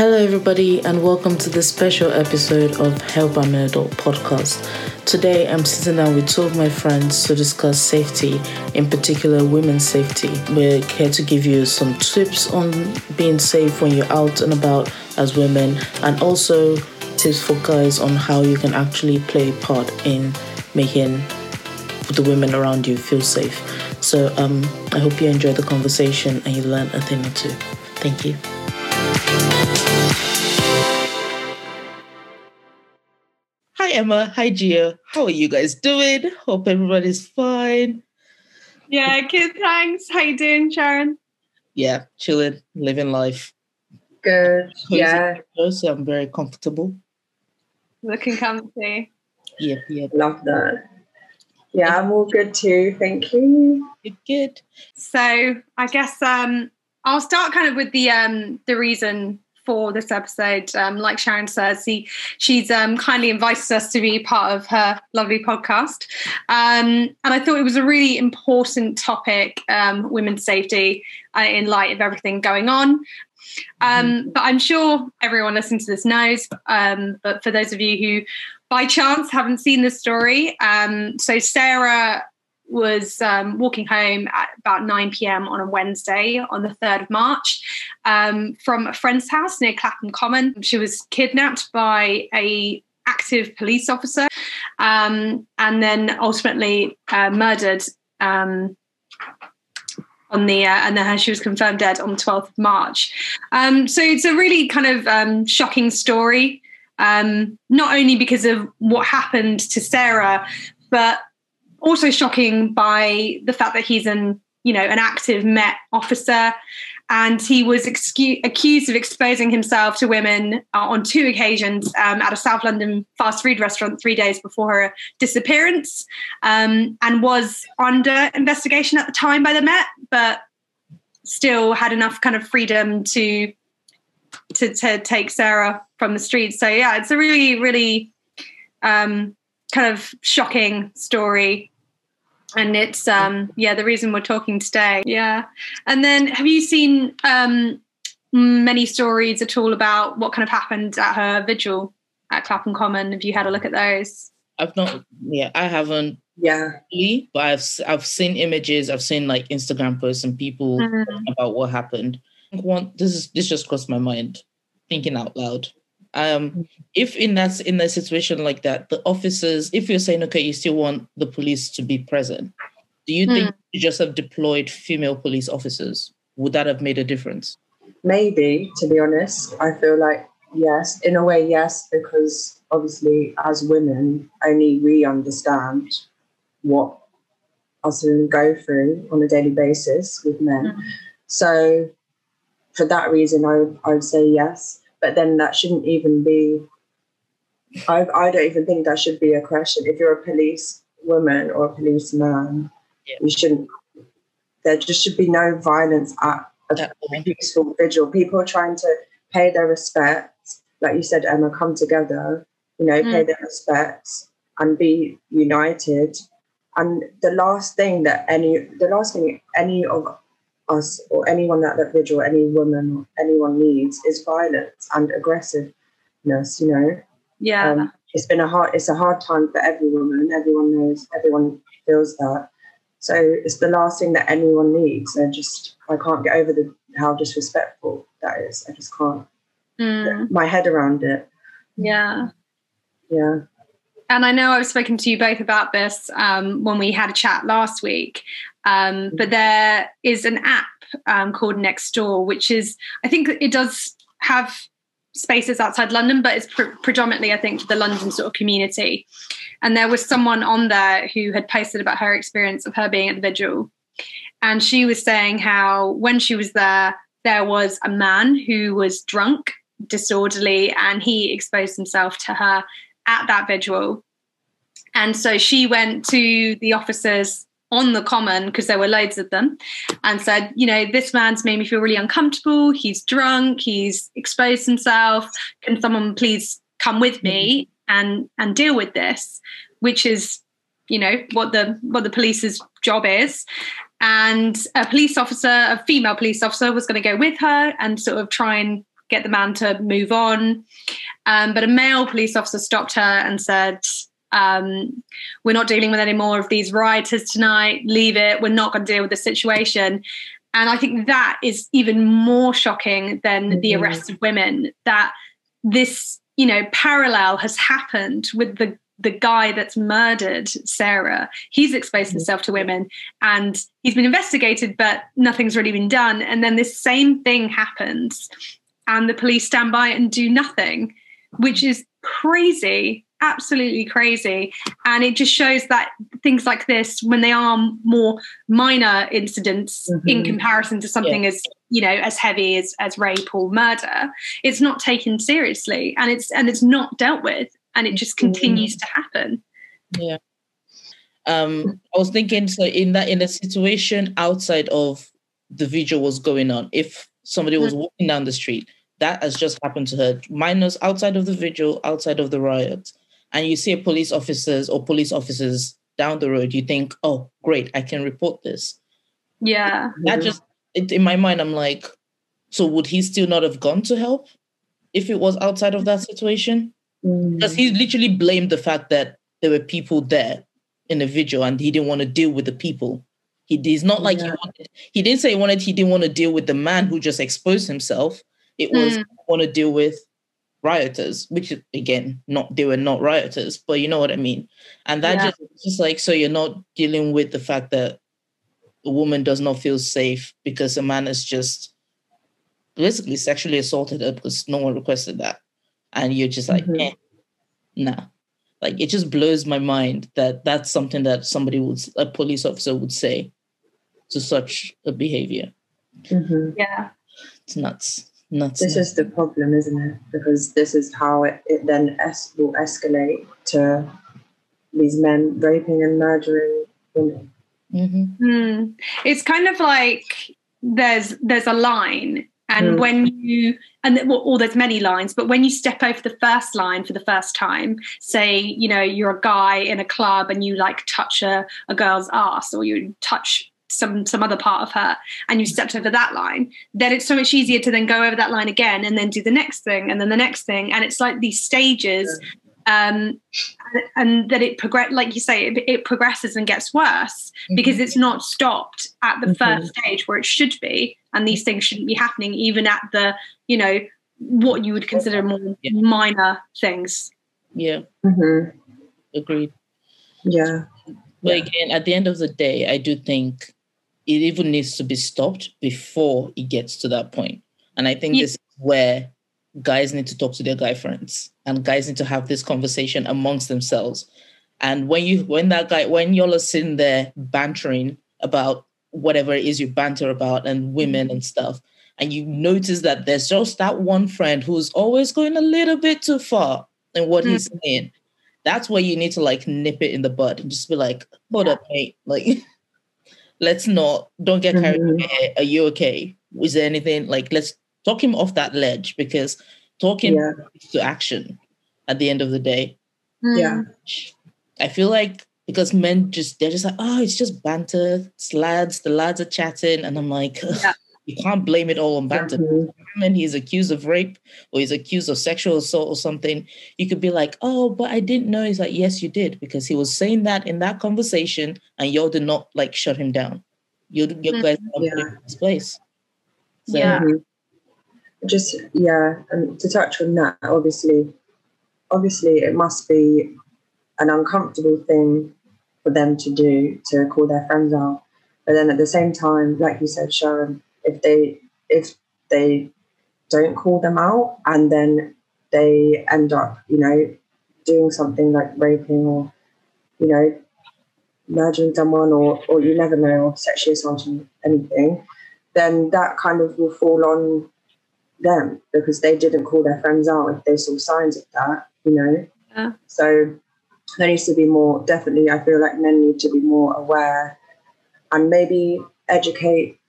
Hello, everybody, and welcome to this special episode of Help I'm an Adult podcast. Today, I'm sitting down with two of my friends to discuss safety, in particular, women's safety. We're here to give you some tips on being safe when you're out and about as women, and also tips for guys on how you can actually play a part in making the women around you feel safe. So, um, I hope you enjoy the conversation and you learn a thing or two. Thank you. Hi Emma, hi Gia. How are you guys doing? Hope everybody's fine. Yeah, good. Thanks. How you doing, Sharon? Yeah, chilling, living life. Good. Yeah. So I'm very comfortable. Looking comfy. Yep, yep. Love that. Yeah, I'm all good too. Thank you. Good, good. So I guess um, I'll start kind of with the um, the reason for this episode. Um, like Sharon says, he, she's um, kindly invited us to be part of her lovely podcast. Um, and I thought it was a really important topic, um, women's safety, uh, in light of everything going on. Um, mm-hmm. But I'm sure everyone listening to this knows. Um, but for those of you who, by chance, haven't seen the story, so Sarah was um, walking home at about 9 p.m. on a Wednesday on the 3rd of March um, from a friend's house near Clapham Common. She was kidnapped by a active police officer um, and then ultimately uh, murdered um, on the uh, and then she was confirmed dead on the 12th of March. Um, so it's a really kind of um, shocking story. not only because of what happened to Sarah, but also shocking by the fact that he's an you know an active Met officer, and he was accused of exposing himself to women uh, on two occasions um, at a South London fast food restaurant three days before her disappearance, um, and was under investigation at the time by the Met, but still had enough kind of freedom to to, to take Sarah from the streets. So yeah, it's a really really um, kind of shocking story. And it's um yeah the reason we're talking today. Yeah. And then have you seen um many stories at all about what kind of happened at her vigil at clapham common? Have you had a look at those? I've not yeah i haven't yeah. really, but i've i've seen images i've seen like instagram posts and people mm-hmm. about what happened. One this is this just crossed my mind thinking out loud um, if in that in a situation like that, the officers, if you're saying okay, you still want the police to be present, do you think hmm. you just have deployed female police officers? Would that have made a difference? Maybe, to be honest, I feel like yes, in a way, yes, because obviously as women, only we understand what us women go through on a daily basis with men. Mm. So for that reason, I I would say yes but then that shouldn't even be I, I don't even think that should be a question. If you're a police woman or a policeman, yeah. you shouldn't. There just should be no violence at a peaceful vigil. People are trying to pay their respects, like you said, Emma, come together, you know, mm. pay their respects and be united. And the last thing that any, the last thing any of us or anyone that that vigil, any woman or anyone needs is violence and aggressiveness, you know. Yeah. Um, it's been a hard it's a hard time for every woman. Everyone knows, everyone feels that. So it's the last thing that anyone needs. And just I can't get over the how disrespectful that is. I just can't mm. get my head around it. Yeah. Yeah. And I know I've spoken to you both about this um, when we had a chat last week. Um, but there is an app um, called Nextdoor, which is, I think it does have spaces outside London, but it's pre- predominantly, I think, for the London sort of community. And there was someone on there who had posted about her experience of her being at the vigil. And she was saying how when she was there, there was a man who was drunk, disorderly, and he exposed himself to her at that vigil. And so she went to the officers on the common because there were loads of them and said you know this man's made me feel really uncomfortable. He's drunk. He's exposed himself. Can someone please come with me and and deal with this? Which is you know what the what the police's job is. And a police officer a female police officer was going to go with her and sort of try and get the man to move on. Um, but a male police officer stopped her and said, um, We're not dealing with any more of these rioters tonight. Leave it. We're not going to deal with the situation. And I think that is even more shocking than mm-hmm. the arrest of women, that this, you know, parallel has happened with the the guy that's murdered Sarah, he's exposed mm-hmm. himself to women and he's been investigated, but nothing's really been done. And then this same thing happens, and the police stand by and do nothing, which is crazy, absolutely crazy. And it just shows that things like this, when they are more minor incidents mm-hmm. in comparison to something yeah. as you know as heavy as as rape or murder it's not taken seriously and it's and it's not dealt with and it just continues to happen. Yeah. Um, I was thinking so in that in a situation outside of the vigil was going on, if somebody was mm. walking down the street, that has just happened to her, minus outside of the vigil, outside of the riot, and you see a police officers or police officers down the road, you think, oh, great, I can report this. Yeah. That just it, in my mind, I'm like, so would he still not have gone to help if it was outside of that situation? Because he literally blamed the fact that there were people there in the vigil and he didn't want to deal with the people. He he's not like yeah. he wanted, he didn't say he wanted he didn't want to deal with the man who just exposed himself. It was mm. want to deal with rioters, which again, not they were not rioters, but you know what I mean. And that yeah. just just like so you're not dealing with the fact that a woman does not feel safe because a man is just basically sexually assaulted her because no one requested that and you're just like, mm-hmm. eh, nah. Like it just blows my mind that that's something that somebody would, a police officer would say to such a behavior. Mm-hmm. Yeah, it's nuts. Nuts. This is the problem, isn't it? Because this is how it, it then es- will escalate to these men raping and murdering women. Mm-hmm. Mm. It's kind of like there's there's a line and mm. when you, and well, or there's many lines, but when you step over the first line for the first time, say, you know, you're a guy in a club and you like touch a, a girl's ass or you touch some some other part of her and you stepped over that line then it's so much easier to then go over that line again and then do the next thing and then the next thing and it's like these stages um, and that it progress like you say it, it, progresses and gets worse mm-hmm. because it's not stopped at the mm-hmm. first stage where it should be and these things shouldn't be happening even at the you know what you would consider more yeah. minor things yeah mm-hmm. agreed yeah but yeah. again at the end of the day i do think it even needs to be stopped before it gets to that point and i think yeah. this is where guys need to talk to their guy friends and guys need to have this conversation amongst themselves. And when you when that guy when y'all are sitting there bantering about whatever it is you banter about and women and stuff, and you notice that there's just that one friend who's always going a little bit too far in what mm-hmm. he's mm. saying, that's where you need to like nip it in the bud and just be like, hold yeah. up, mate. Like, let's not don't get carried mm-hmm. away. Are you okay? Is there anything like let's talk him off that ledge because talking yeah. to action at the end of the day. Yeah. I feel like because men just they're just like, oh, it's just banter. It's lads, the lads are chatting. And I'm like, yeah. you can't blame it all on banter. Mm-hmm. he's accused of rape or he's accused of sexual assault or something, you could be like, oh, but I didn't know. He's like, yes, you did, because he was saying that in that conversation and y'all did not like shut him down. You, you mm-hmm. guys yeah. in his place. So, yeah. Mm-hmm just yeah and to touch on that obviously obviously it must be an uncomfortable thing for them to do to call their friends out but then at the same time like you said sharon if they if they don't call them out and then they end up you know doing something like raping or you know murdering someone or or you never know or sexually assaulting anything then that kind of will fall on them because they didn't call their friends out if they saw signs of that, you know. Yeah. So there needs to be more. Definitely, I feel like men need to be more aware and maybe educate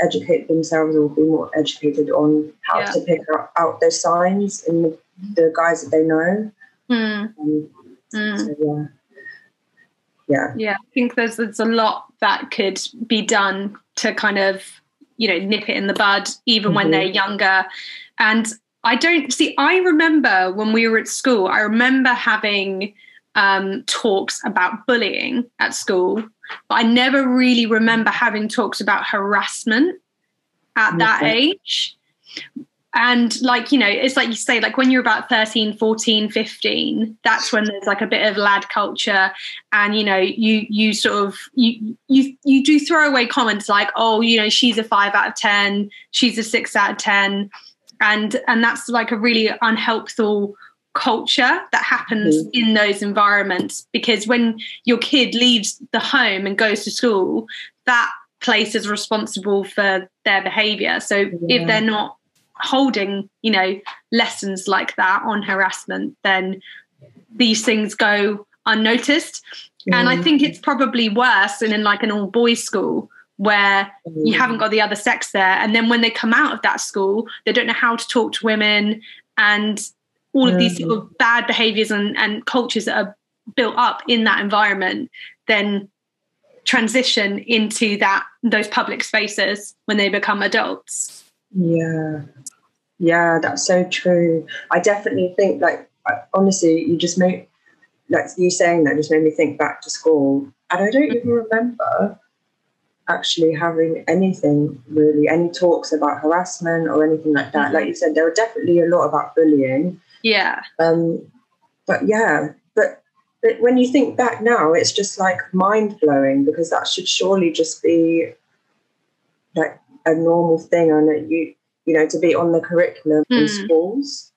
educate themselves or be more educated on how yeah. to pick out, their signs in the, the guys that they know. Mm. Um, mm. So, yeah. Yeah. Yeah. I think there's there's a lot that could be done to kind of you know nip it in the bud even mm-hmm. when they're younger and I don't see. I remember when we were at school. I remember having um, talks about bullying at school, but I never really remember having talks about harassment at that age. And like you know it's like you say like when you're about 13 14 15 that's when there's like a bit of lad culture. And you know you you sort of you you you do throw away comments like oh you know she's a 5 out of 10 she's a 6 out of 10 and and that's like a really unhelpful culture that happens mm-hmm. in those environments because when your kid leaves the home and goes to school that place is responsible for their behavior so yeah. if they're not holding you know lessons like that on harassment then these things go unnoticed and i mm. think it's probably worse than in like an all boys school where you haven't got the other sex there and then when they come out of that school they don't know how to talk to women and all of these sort of mm. bad behaviors and, and cultures that are built up in that environment then transition into that those public spaces when they become adults yeah yeah, that's so true. I definitely think, like, honestly, you just made, like you saying that just made me think back to school. And I don't even mm-hmm. remember actually having anything really, any talks about harassment or anything like that. Like you said, there were definitely a lot about bullying. Yeah. Um, but yeah, but but when you think back now, it's just like mind blowing because that should surely just be like a normal thing. And you you know, to be on the curriculum mm. in hmm. schools.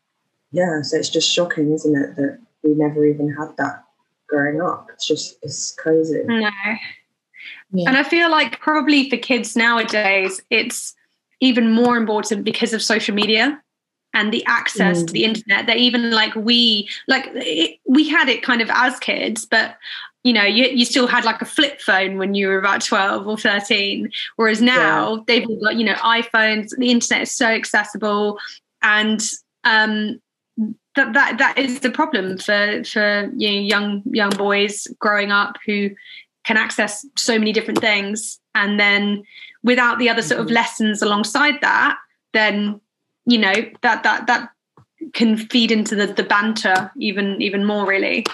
Yeah, so it's just shocking, isn't it, that we never even had that growing up. It's just it's crazy. No. Yeah. And I feel like probably for kids nowadays, it's even more important because of social media and the access mm. to the internet that even like we like it, we had it kind of as kids but you know you, you still had like a flip phone when you were about 12 or 13 whereas now yeah. they've all got you know iphones the internet is so accessible and um that that that is the problem for for you know, young young boys growing up who can access so many different things and then without the other sort of mm-hmm. lessons alongside that then you know that that that can feed into the the banter even even more really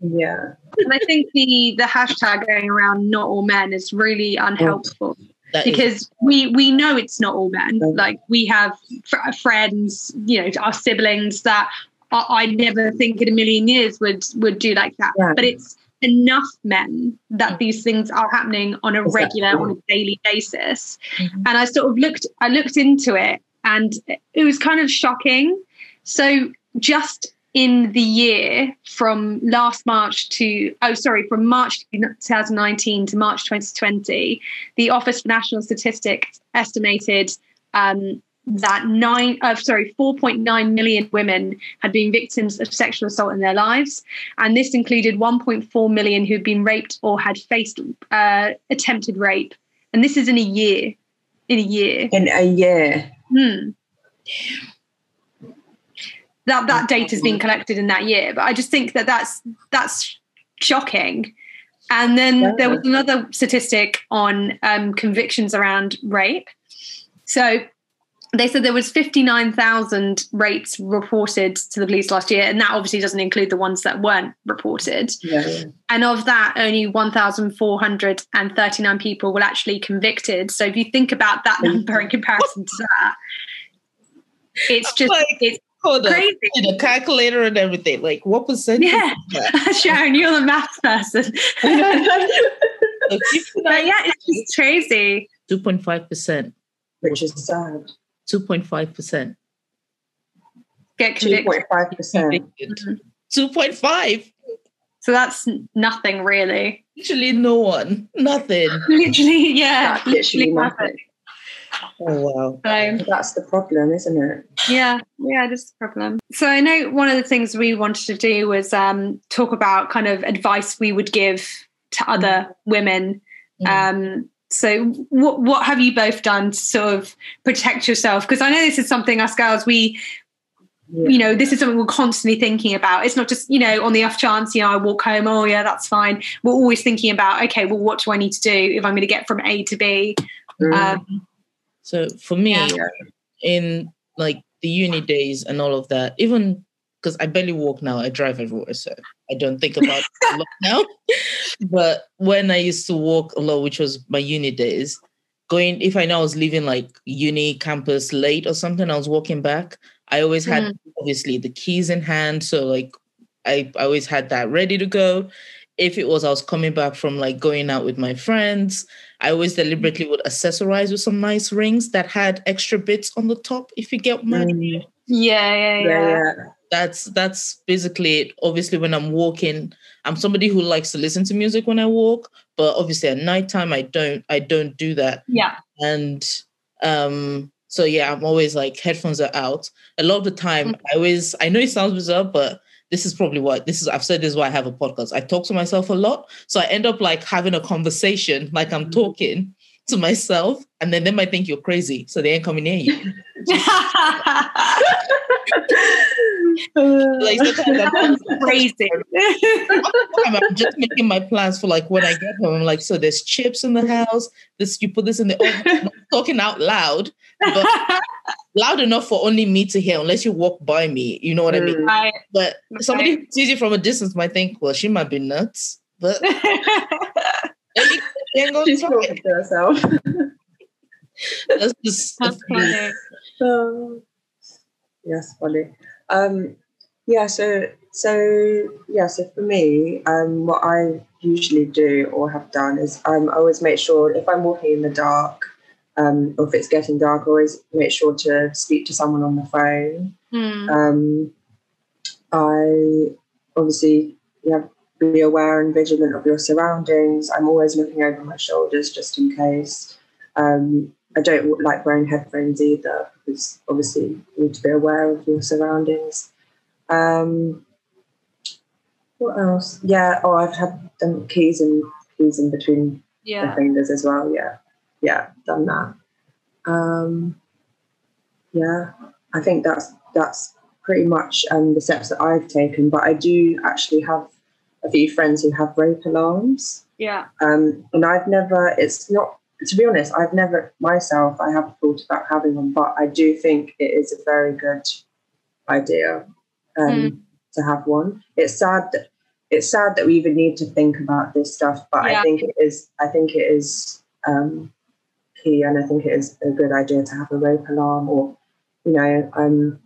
yeah. And I think the the hashtag going around not all men is really unhelpful. Because is- we we know it's not all men. Like we have f- friends, you know, our siblings that I, I, never think in a million years would would do like that. Yeah. But it's enough men that these things are happening on a exactly. regular, on a daily basis. Mm-hmm. And I sort of looked I looked into it and it was kind of shocking. So just in the year from last March to, oh, sorry, from March 2019 to March 2020, the Office for National Statistics estimated um, that nine, uh, sorry, 4.9 million women had been victims of sexual assault in their lives. And this included 1.4 million who'd been raped or had faced uh, attempted rape. And this is in a year. In a year. In a year. Hmm that that data has been collected in that year. But I just think that that's that's shocking. And then yeah. there was another statistic on um, convictions around rape. So they said there was 59,000 rapes reported to the police last year, and that obviously doesn't include the ones that weren't reported. Yeah. And of that, only 1,439 people were actually convicted. So if you think about that number in comparison to that, it's just like, it's Hold Crazy. The calculator and everything. Like what percentage? Yeah, Sharon, you're the math person. but yeah, it's just crazy. Two point five percent, which is sad. Two point five percent. Get convicted. Two point five percent. Two point five. So that's nothing really. Literally no one. Nothing. literally, yeah. literally nothing. Oh wow. So, That's the problem, isn't it? Yeah, yeah, that's the problem. So I know one of the things we wanted to do was um, talk about kind of advice we would give to other mm. women. Mm. Um, so what what have you both done to sort of protect yourself? Because I know this is something us girls we yeah. you know this is something we're constantly thinking about it's not just you know on the off chance you know i walk home oh yeah that's fine we're always thinking about okay well what do i need to do if i'm going to get from a to b mm. um, so for me, yeah. in like the uni days and all of that, even because I barely walk now, I drive everywhere, so I don't think about it a lot now. But when I used to walk a lot, which was my uni days, going if I know I was leaving like uni campus late or something, I was walking back. I always had Mm. obviously the keys in hand, so like I, I always had that ready to go. If it was I was coming back from like going out with my friends, I always deliberately would accessorize with some nice rings that had extra bits on the top. If you get my Mm, Yeah, yeah, yeah, yeah. That's that's basically it. Obviously, when I'm walking, I'm somebody who likes to listen to music when I walk, but obviously at nighttime I don't I don't do that. Yeah. And um so yeah, I'm always like headphones are out. A lot of the time I always I know it sounds bizarre, but this is probably what this is I've said this is why I have a podcast. I talk to myself a lot. So I end up like having a conversation, like I'm talking to myself, and then they might think you're crazy. So they ain't coming near you. Like I'm Crazy. I'm just making my plans for like when I get home. I'm like, so there's chips in the house. This you put this in the oven. I'm not talking out loud, but loud enough for only me to hear, unless you walk by me. You know what I mean? Mm. right. But somebody who sees you from a distance might think, well, she might be nuts. But you ain't She's talking to herself. That's just That's funny. Um, yes, funny. Um, yeah, so so yeah, so for me, um, what I usually do or have done is um, I always make sure if I'm walking in the dark, um, or if it's getting dark, I always make sure to speak to someone on the phone. Hmm. Um, I obviously you have to be aware and vigilant of your surroundings. I'm always looking over my shoulders just in case. Um, I don't like wearing headphones either because obviously you need to be aware of your surroundings. Um, what else? Yeah. Oh, I've had um, keys and keys in between Yeah. fingers as well. Yeah, yeah, done that. Um, yeah, I think that's that's pretty much um, the steps that I've taken. But I do actually have a few friends who have rape alarms, Yeah. um, and I've never. It's not to be honest. I've never myself. I have thought about having one, but I do think it is a very good idea um, to have one. It's sad that it's sad that we even need to think about this stuff, but Yeah. I think it is. I think it is um, key, and I think it is a good idea to have a rape alarm, or you know, um,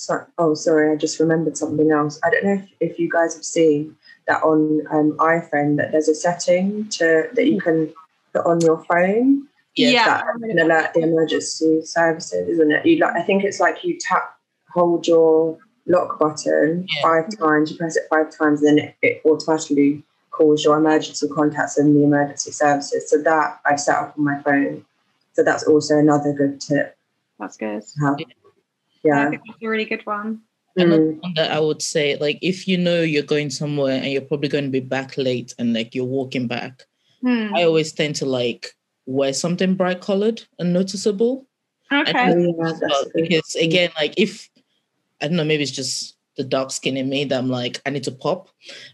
so, oh, sorry, I just remembered something else. I don't know if, if you guys have seen that on um, iPhone that there's a setting to that you can put on your phone Yeah. Yeah. that can alert the emergency services, isn't it? You like, I think it's like you tap, hold your lock button Yeah. five times. You press it five times, then it, it automatically calls your emergency contacts and the emergency services. So that I set up on my phone. So that's also another good tip That's good. to have. I Yeah. think that's a really good one. Another Mm. one that I would say, like, if you know you're going somewhere and you're probably going to be back late and like you're walking back, Hmm. I always tend to like wear something bright colored and noticeable. Okay. Oh, yeah, well, because again, like if I don't know, maybe it's just the dark skin in me that I'm like, I need to pop.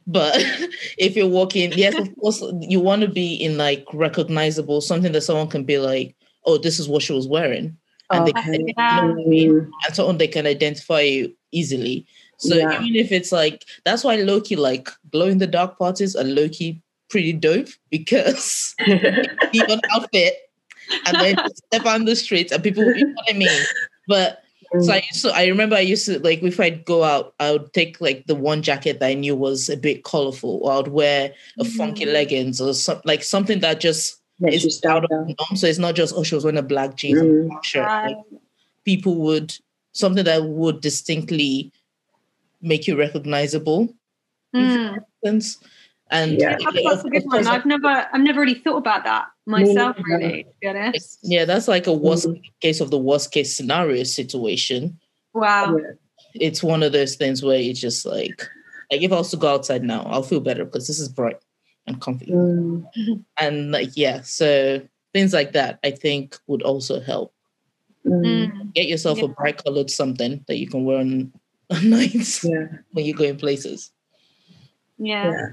But if you're walking, yes, of course, you want to be in like recognizable, something that someone can be like, oh, this is what she was wearing. And they can, Okay. you know I mean? Mm. and someone they can identify you easily. So Yeah. even if it's like that's why Loki like glow in the dark parties are Loki pretty dope because you an outfit and then step on the streets and people you know what I mean. But so I used to I remember I used to like if I'd go out, I would take like the one jacket that I knew was a bit colorful, or I'd wear a funky Mhm. leggings or some like something that just Makes you is out of the norm. So it's not just oh she was wearing a black jeans and a Mm. black shirt. Like, people would something that would distinctly make you recognizable sense. and Yeah. That's, that's a good one. I've never, I've never really thought about that myself. neither. Really, to be honest. yeah that's like a worst Mm. case of the worst case scenario situation Wow. It's one of those things where it's just like like if i was to go outside now i'll feel better because this is bright and comfy Mm. and like yeah so things like that i think would also help Mm. Hmm. get yourself a bright colored something that you can wear on, on nights Yeah. when you go in places Yeah. Yeah.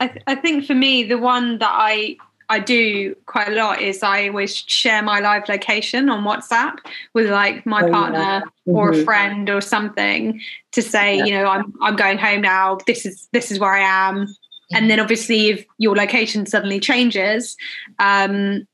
I, th- I think for me, the one that I I do quite a lot is I always share my live location on WhatsApp with like my Oh, yeah. partner or a Mhm. friend or something to say, Yeah. you know, I'm I'm going home now. This is this is where I am. And then obviously if your location suddenly changes, um,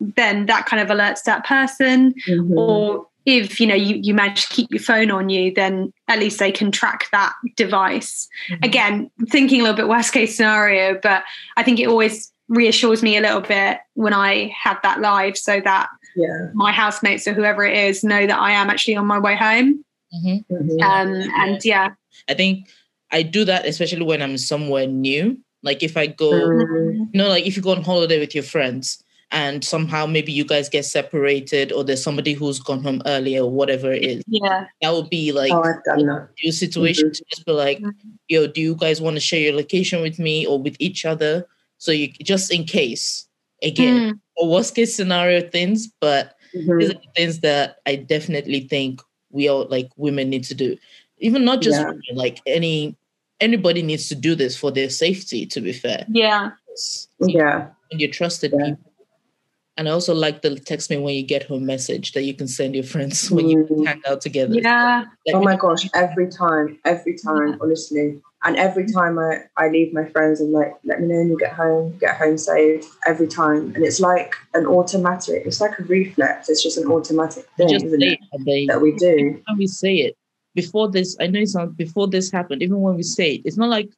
then that kind of alerts that person. Mhm. Or if you know you, you manage to keep your phone on you, then at least they can track that device. Mhm. Again, thinking a little bit worst case scenario, but I think it always reassures me a little bit when I have that live so that yeah. my housemates or whoever it is know that I am actually on my way home. Mhm. Mhm. Um, and yeah, I think I do that especially when I'm somewhere new. Like if I go, Mhm. you know, like if you go on holiday with your friends and somehow maybe you guys get separated or there's somebody who's gone home earlier or whatever it is, yeah, that would be like Oh, I've done that. your situation to just be like, Mhm. yo, do you guys want to share your location with me or with each other? So you just in case, again, Mm, or worst case scenario things, but Mhm. these are the things that I definitely think we all like women need to do. Even not just Yeah. women, like any anybody needs to do this for their safety, to be fair. yeah, Yeah. And you're trusted Yeah. people. And I also like the text me when you get home message that you can send your friends when you Mm. hang out together. yeah, Let Oh my gosh, every time, every time, honestly. And every time I, I leave my friends and like, let me know when you get home, get home safe, every time. And it's like an automatic, it's like a reflex. It's just an automatic thing, isn't it? it they That we do. when we say it before this i know it's not before this happened even when we say it it's not like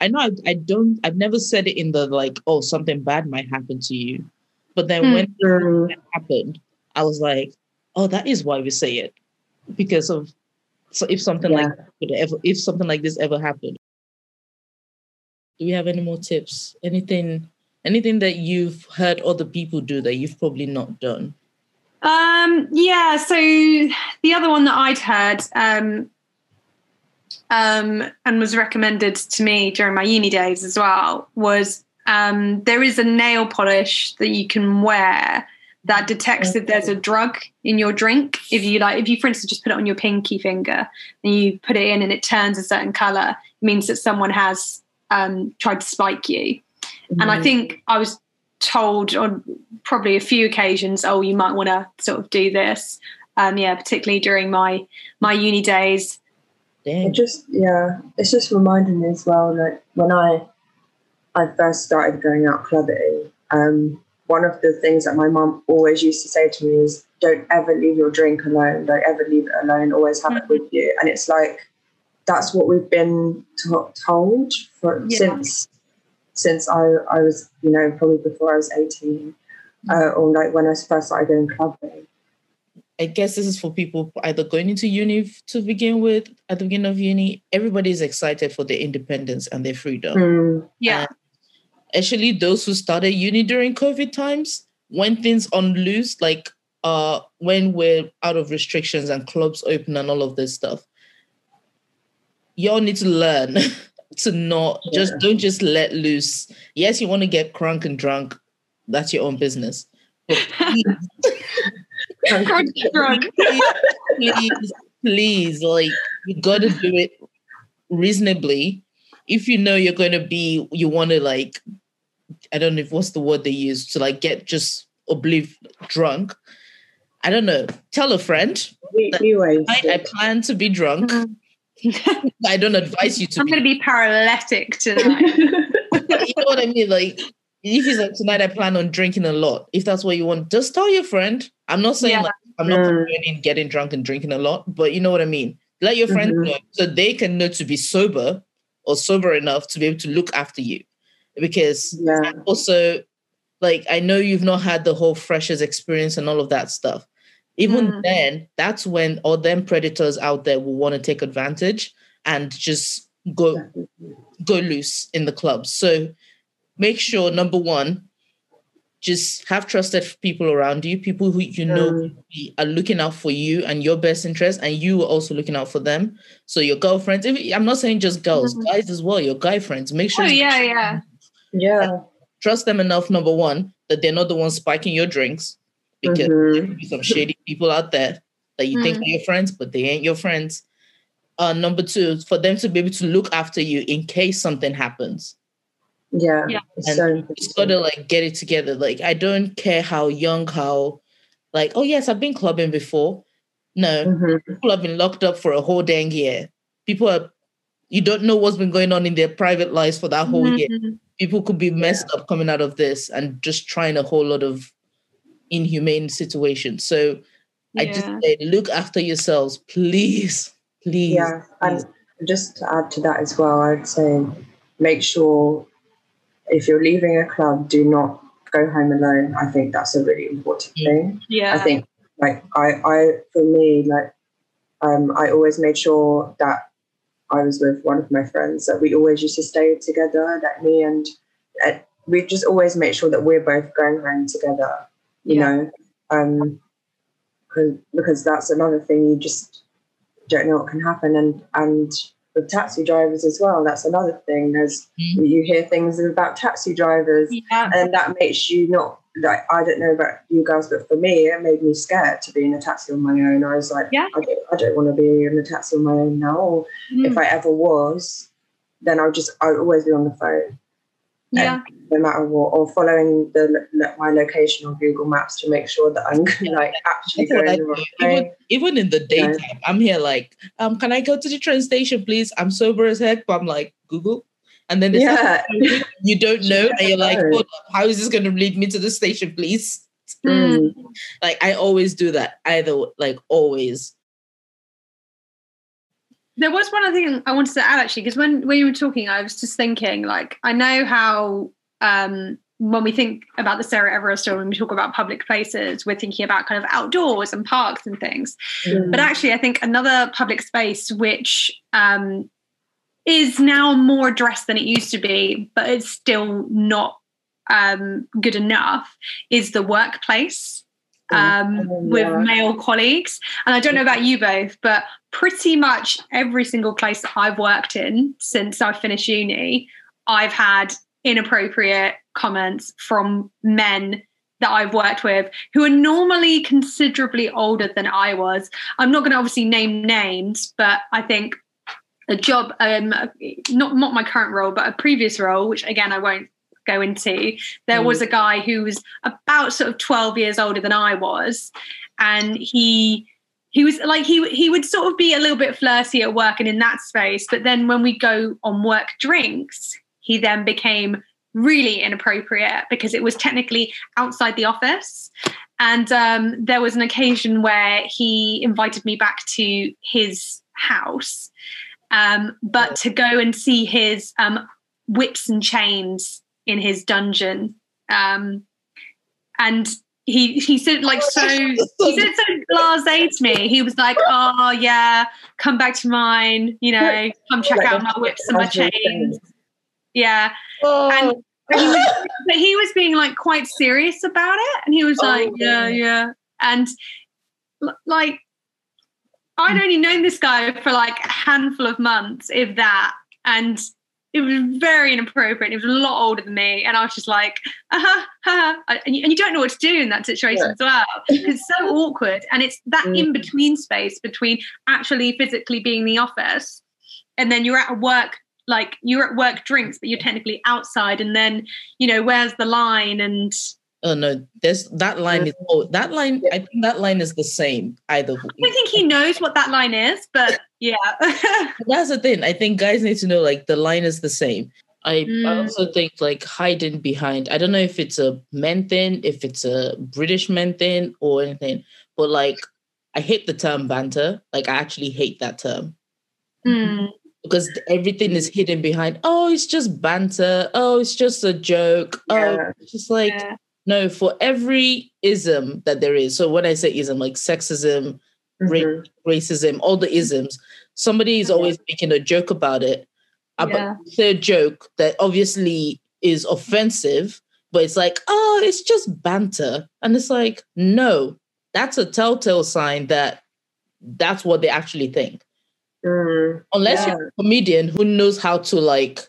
i know i, I don't i've never said it in the like oh something bad might happen to you. But then Hmm. when Mm. it happened i was like oh that is why we say it. Because of so if something like could ever if something like this ever happened. Do we have any more tips? Anything anything that you've heard other people do that you've probably not done Um, yeah, so the other one that I'd heard um, um, and was recommended to me during my uni days as well was um, there is a nail polish that you can wear that detects if there's a drug in your drink. If you like, if you, for instance, just put it on your pinky finger and you put it in and it turns a certain color, it means that someone has um, tried to spike you. And I think I was told on probably a few occasions, oh, you might want to sort of do this. Um, yeah, particularly during my my uni days. Dang. It just yeah, it's just reminding me as well. Like when I I first started going out clubbing, um, one of the things that my mum always used to say to me is, "Don't ever leave your drink alone. Don't ever leave it alone. Always have it with you." And it's like that's what we've been to- told for Yeah. since since I I was you know probably before I was eighteen, uh, or like when I first started going clubbing. I guess this is for people either going into uni to begin with at the beginning of uni. Everybody is excited for their independence and their freedom. Mm, Yeah, Actually, those who started uni during COVID times, when things unloose, like uh when we're out of restrictions and clubs open and all of this stuff, y'all need to learn to not just Yeah. don't just let loose. Yes, you want to get crunk and drunk, that's your own business. But please Drunk, drunk. please, please, like you got to do it reasonably. If you know you're going to be, you want to like, I don't know if what's the word they use to like get just obliv drunk. I don't know. Tell a friend. I, I plan to be drunk. I don't advise you to I'm going to be paralytic tonight. you know what I mean? Like, if it's like tonight, I plan on drinking a lot. If that's what you want, just tell your friend. I'm not saying Yeah. like I'm not Mm. getting drunk and drinking a lot, but you know what I mean. Let your friends Mhm. know so they can know to be sober or sober enough to be able to look after you. Because yeah. also, like I know you've not had the whole freshers experience and all of that stuff. Even Mm. then, that's when all them predators out there will want to take advantage and just go go loose in the clubs. So make sure number one, just have trusted people around you, people who you know Mm. are looking out for you and your best interest, and you are also looking out for them. So your girlfriends, if, I'm not saying just girls, Mhm. guys as well, your guy friends, make sure oh yeah, yeah. Yeah. trust them enough. Number one, that they're not the ones spiking your drinks, because Mhm. there could be some shady people out there that you think Mm. are your friends, but they ain't your friends. Uh, number two, for them to be able to look after you in case something happens. Yeah, Yeah. it's and so you just gotta like get it together. Like I don't care how young, how like oh yes, I've been clubbing before. No, Mhm. people have been locked up for a whole dang year. People are you don't know what's been going on in their private lives for that whole year. Mhm. People could be messed up coming out of this and just trying a whole lot of inhumane situation. So I just say look after yourselves, please. Please. Yeah, and just to add to that as well, I'd say make sure if you're leaving a club, do not go home alone. I think that's a really important Mm. thing. yeah. I think, like, I, I, for me, like, um, I always made sure that I was with one of my friends. That we always used to stay together. That me and uh, we just always make sure that we're both going home together. You Yeah. know, um, cause, because that's another thing. You just don't know what can happen, and and with taxi drivers as well. That's another thing. There's Mhm. you hear things about taxi drivers yeah. and that makes you not like I don't know about you guys, but for me, it made me scared to be in a taxi on my own. I was like, Yeah. I don't, I don't want to be in a taxi on my own now. Or if Mm. I ever was, then I'll just I'll always be on the phone, yeah. no matter what, or following the my location on Google Maps to make sure that I'm like actually That's going the right Even, even in the Yeah. daytime, I'm here like, um, can I go to the train station, please? I'm sober as heck, but I'm like, Google. And then Yeah. you don't know, and you're like, know. hold up, how is this going to lead me to the station, please? Mm. Like, I always do that, either, like, always. There was one other thing I wanted to add actually, because when, when you were talking, I was just thinking, like, I know how um, when we think about the Sarah Everard story, when we talk about public places, we're thinking about kind of outdoors and parks and things. Mm. But actually, I think another public space which um, is now more addressed than it used to be, but it's still not um, good enough, is the workplace um, Oh, with male colleagues. And I don't know about you both, but pretty much every single place that I've worked in since I finished uni, I've had inappropriate comments from men that I've worked with who are normally considerably older than I was. I'm not going to obviously name names, but I think a job, um, not not my current role, but a previous role, which again I won't go into. There was a guy who was about sort of 12 years older than I was, and he he was like he he would sort of be a little bit flirty at work and in that space, but then when we go on work drinks, he then became really inappropriate because it was technically outside the office. And um, there was an occasion where he invited me back to his house, um, but to go and see his um, whips and chains in his dungeon. Um, and he he said like so he said so blasé to me. He was like, "Oh yeah, come back to mine. You know, come check Like out my whips and my chains." Yeah, Oh, and but he, was, but he was being like quite serious about it, and he was Oh, like, "Yeah, yeah. yeah," and like I'd only known this guy for like a handful of months, if that, and it was very inappropriate. He was a lot older than me, and I was just like, uh-huh, uh-huh. And, you, and you don't know what to do in that situation Yeah. as well. It's so awkward, and it's that Mm. in between space between actually physically being in the office, and then you're at a work, like you're at work drinks, but you're technically outside, and then you know where's the line and oh no, there's that line is oh that line. I think that line is the same either. I don't think he knows what that line is, but yeah. That's the thing. I think guys need to know like the line is the same. I, I Mm. also think like hiding behind. I don't know if it's a men thing, if it's a British men thing or anything, but like I hate the term banter. Like I actually hate that term Mm. because everything is hidden behind. Oh, it's just banter. Oh, it's just a joke. Oh, it's just like Yeah. No. For every ism that there is. So when I say ism, like sexism, Ra- Mhm. racism, all the isms. Somebody is always making a joke about it. About Yeah. say a joke that obviously is offensive, but it's like, oh, it's just banter. And it's like, no, that's a telltale sign that that's what they actually think. Mm. Unless Yeah. you're a comedian who knows how to like,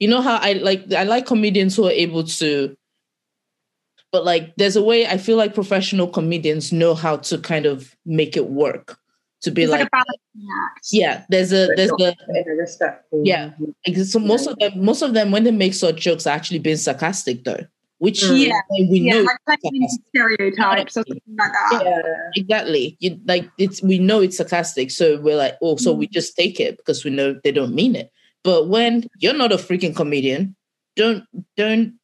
you know how I like I like comedians who are able to but like there's a way I feel like professional comedians know how to kind of make it work. to be It's like, like, a yeah, there's a there's not a respectful. Yeah. like, so most of them most of them when they make such jokes are actually being sarcastic though, which Mm. Yeah. we Yeah, know like playing stereotypes or something like that. Yeah. exactly. You like it's we know it's sarcastic, so we're like, oh, so we Mm. just take it because we know they don't mean it. But when you're not a freaking comedian, don't don't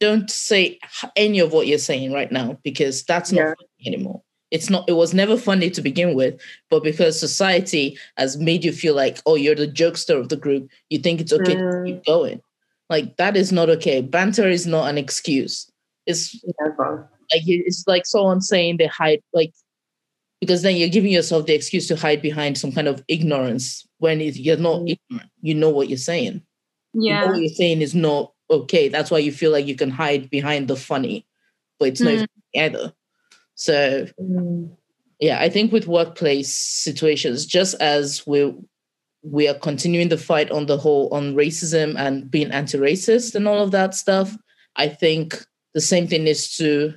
don't say any of what you're saying right now because that's not Yeah. funny anymore. It's not. It was never funny to begin with, but because society has made you feel like, oh, you're the jokester of the group, you think it's okay to Mm. keep going. Like that is not okay. Banter is not an excuse. It's Never. like it's like someone saying they hide like because then you're giving yourself the excuse to hide behind some kind of ignorance when it, you're not Mm. ignorant. You know what you're saying. You know Yeah. what you're saying is not okay. That's why you feel like you can hide behind the funny, but it's not Mm. funny either. So Mm. yeah, I think with workplace situations, just as we we are continuing the fight on the whole on racism and being anti-racist and all of that stuff, I think the same thing is to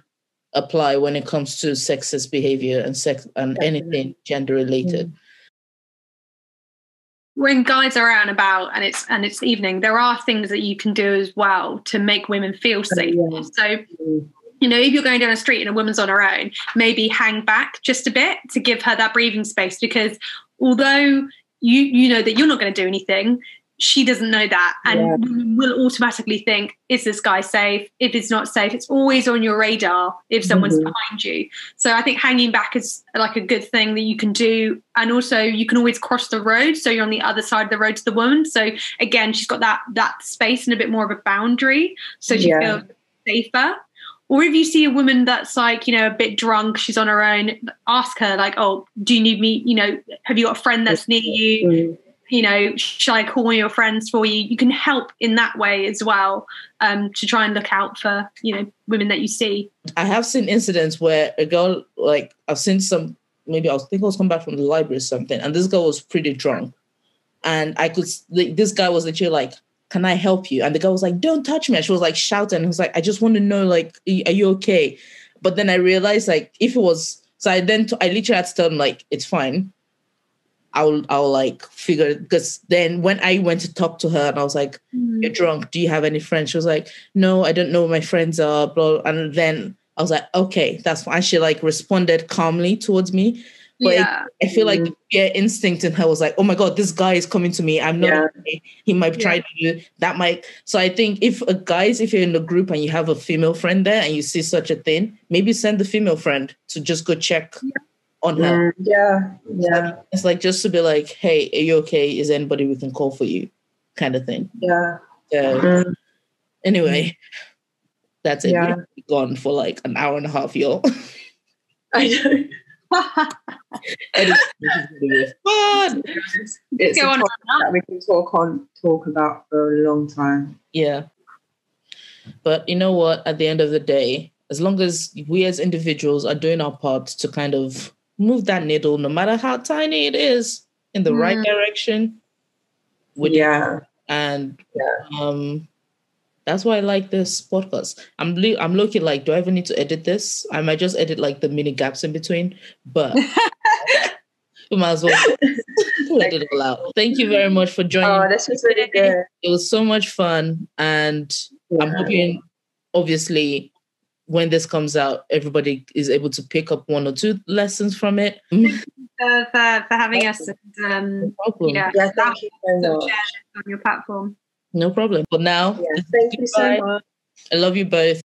apply when it comes to sexist behavior and sex and Definitely. anything gender related. When guys are out and about and it's and it's evening, there are things that you can do as well to make women feel oh, safe. yeah. So you know, if you're going down a street and a woman's on her own, maybe hang back just a bit to give her that breathing space because although you you know that you're not going to do anything, she doesn't know that and Yeah. women will automatically think, is this guy safe? If it's not safe, it's always on your radar if someone's Mhm. behind you. So I think hanging back is like a good thing that you can do. And also you can always cross the road. So you're on the other side of the road to the woman. So again, she's got that that space and a bit more of a boundary. So she Yeah. feels safer. Or if you see a woman that's like, you know, a bit drunk, she's on her own, ask her, like, oh, do you need me? You know, have you got a friend that's near you? You know, shall I call your friends for you? You can help in that way as well um, to try and look out for, you know, women that you see. I have seen incidents where a girl, like I've seen some, maybe I was think I was coming back from the library or something, and this girl was pretty drunk, and I could, like, this guy was literally like, "Can I help you?" And the girl was like, "Don't touch me!" And she was like shouting. I was like, "I just want to know, like, are you okay?" But then I realized, like, if it was, so I then t- I literally had to tell him like, "It's fine." I'll I'll like figure because then when I went to talk to her and I was like, mm. you're drunk. Do you have any friends? She was like, no, I don't know who my friends are. Blah. And then I was like, okay, that's fine. She like responded calmly towards me. But it- I feel like mm. the fear instinct in her was like, oh my God, this guy is coming to me. I'm not Yeah. okay. He might try to do that might so I think if a guys, if you're in a group and you have a female friend there and you see such a thing, maybe send the female friend to just go check on her. Mm. Yeah. Yeah. It's like just to be like, hey, are you okay? Is there anybody we can call for you? Kind of thing. Yeah. So Mm. Anyway, that's it. Yeah. We've gone for like an hour and a half, y'all. I know. It's- fun. It's Go a on. that we can talk on talk about for a long time. Yeah. But you know what? At the end of the day, as long as we as individuals are doing our part to kind of move that needle, no matter how tiny it is, in the right Mm. direction, we Yeah. and Yeah. um that's why I like this podcast. I'm li- I'm looking like, do I even need to edit this? I might just edit like the mini gaps in between, but we might as well let it all out. Thank you very much for joining. Oh, this was really good. It was so much fun, and I'm hoping, obviously, when this comes out, everybody is able to pick up one or two lessons from it. No uh, for, for having us and um, problem. yeah, Yeah, thank you so so much. on your platform. No problem. But now, Yeah, thank you so much. I love you both.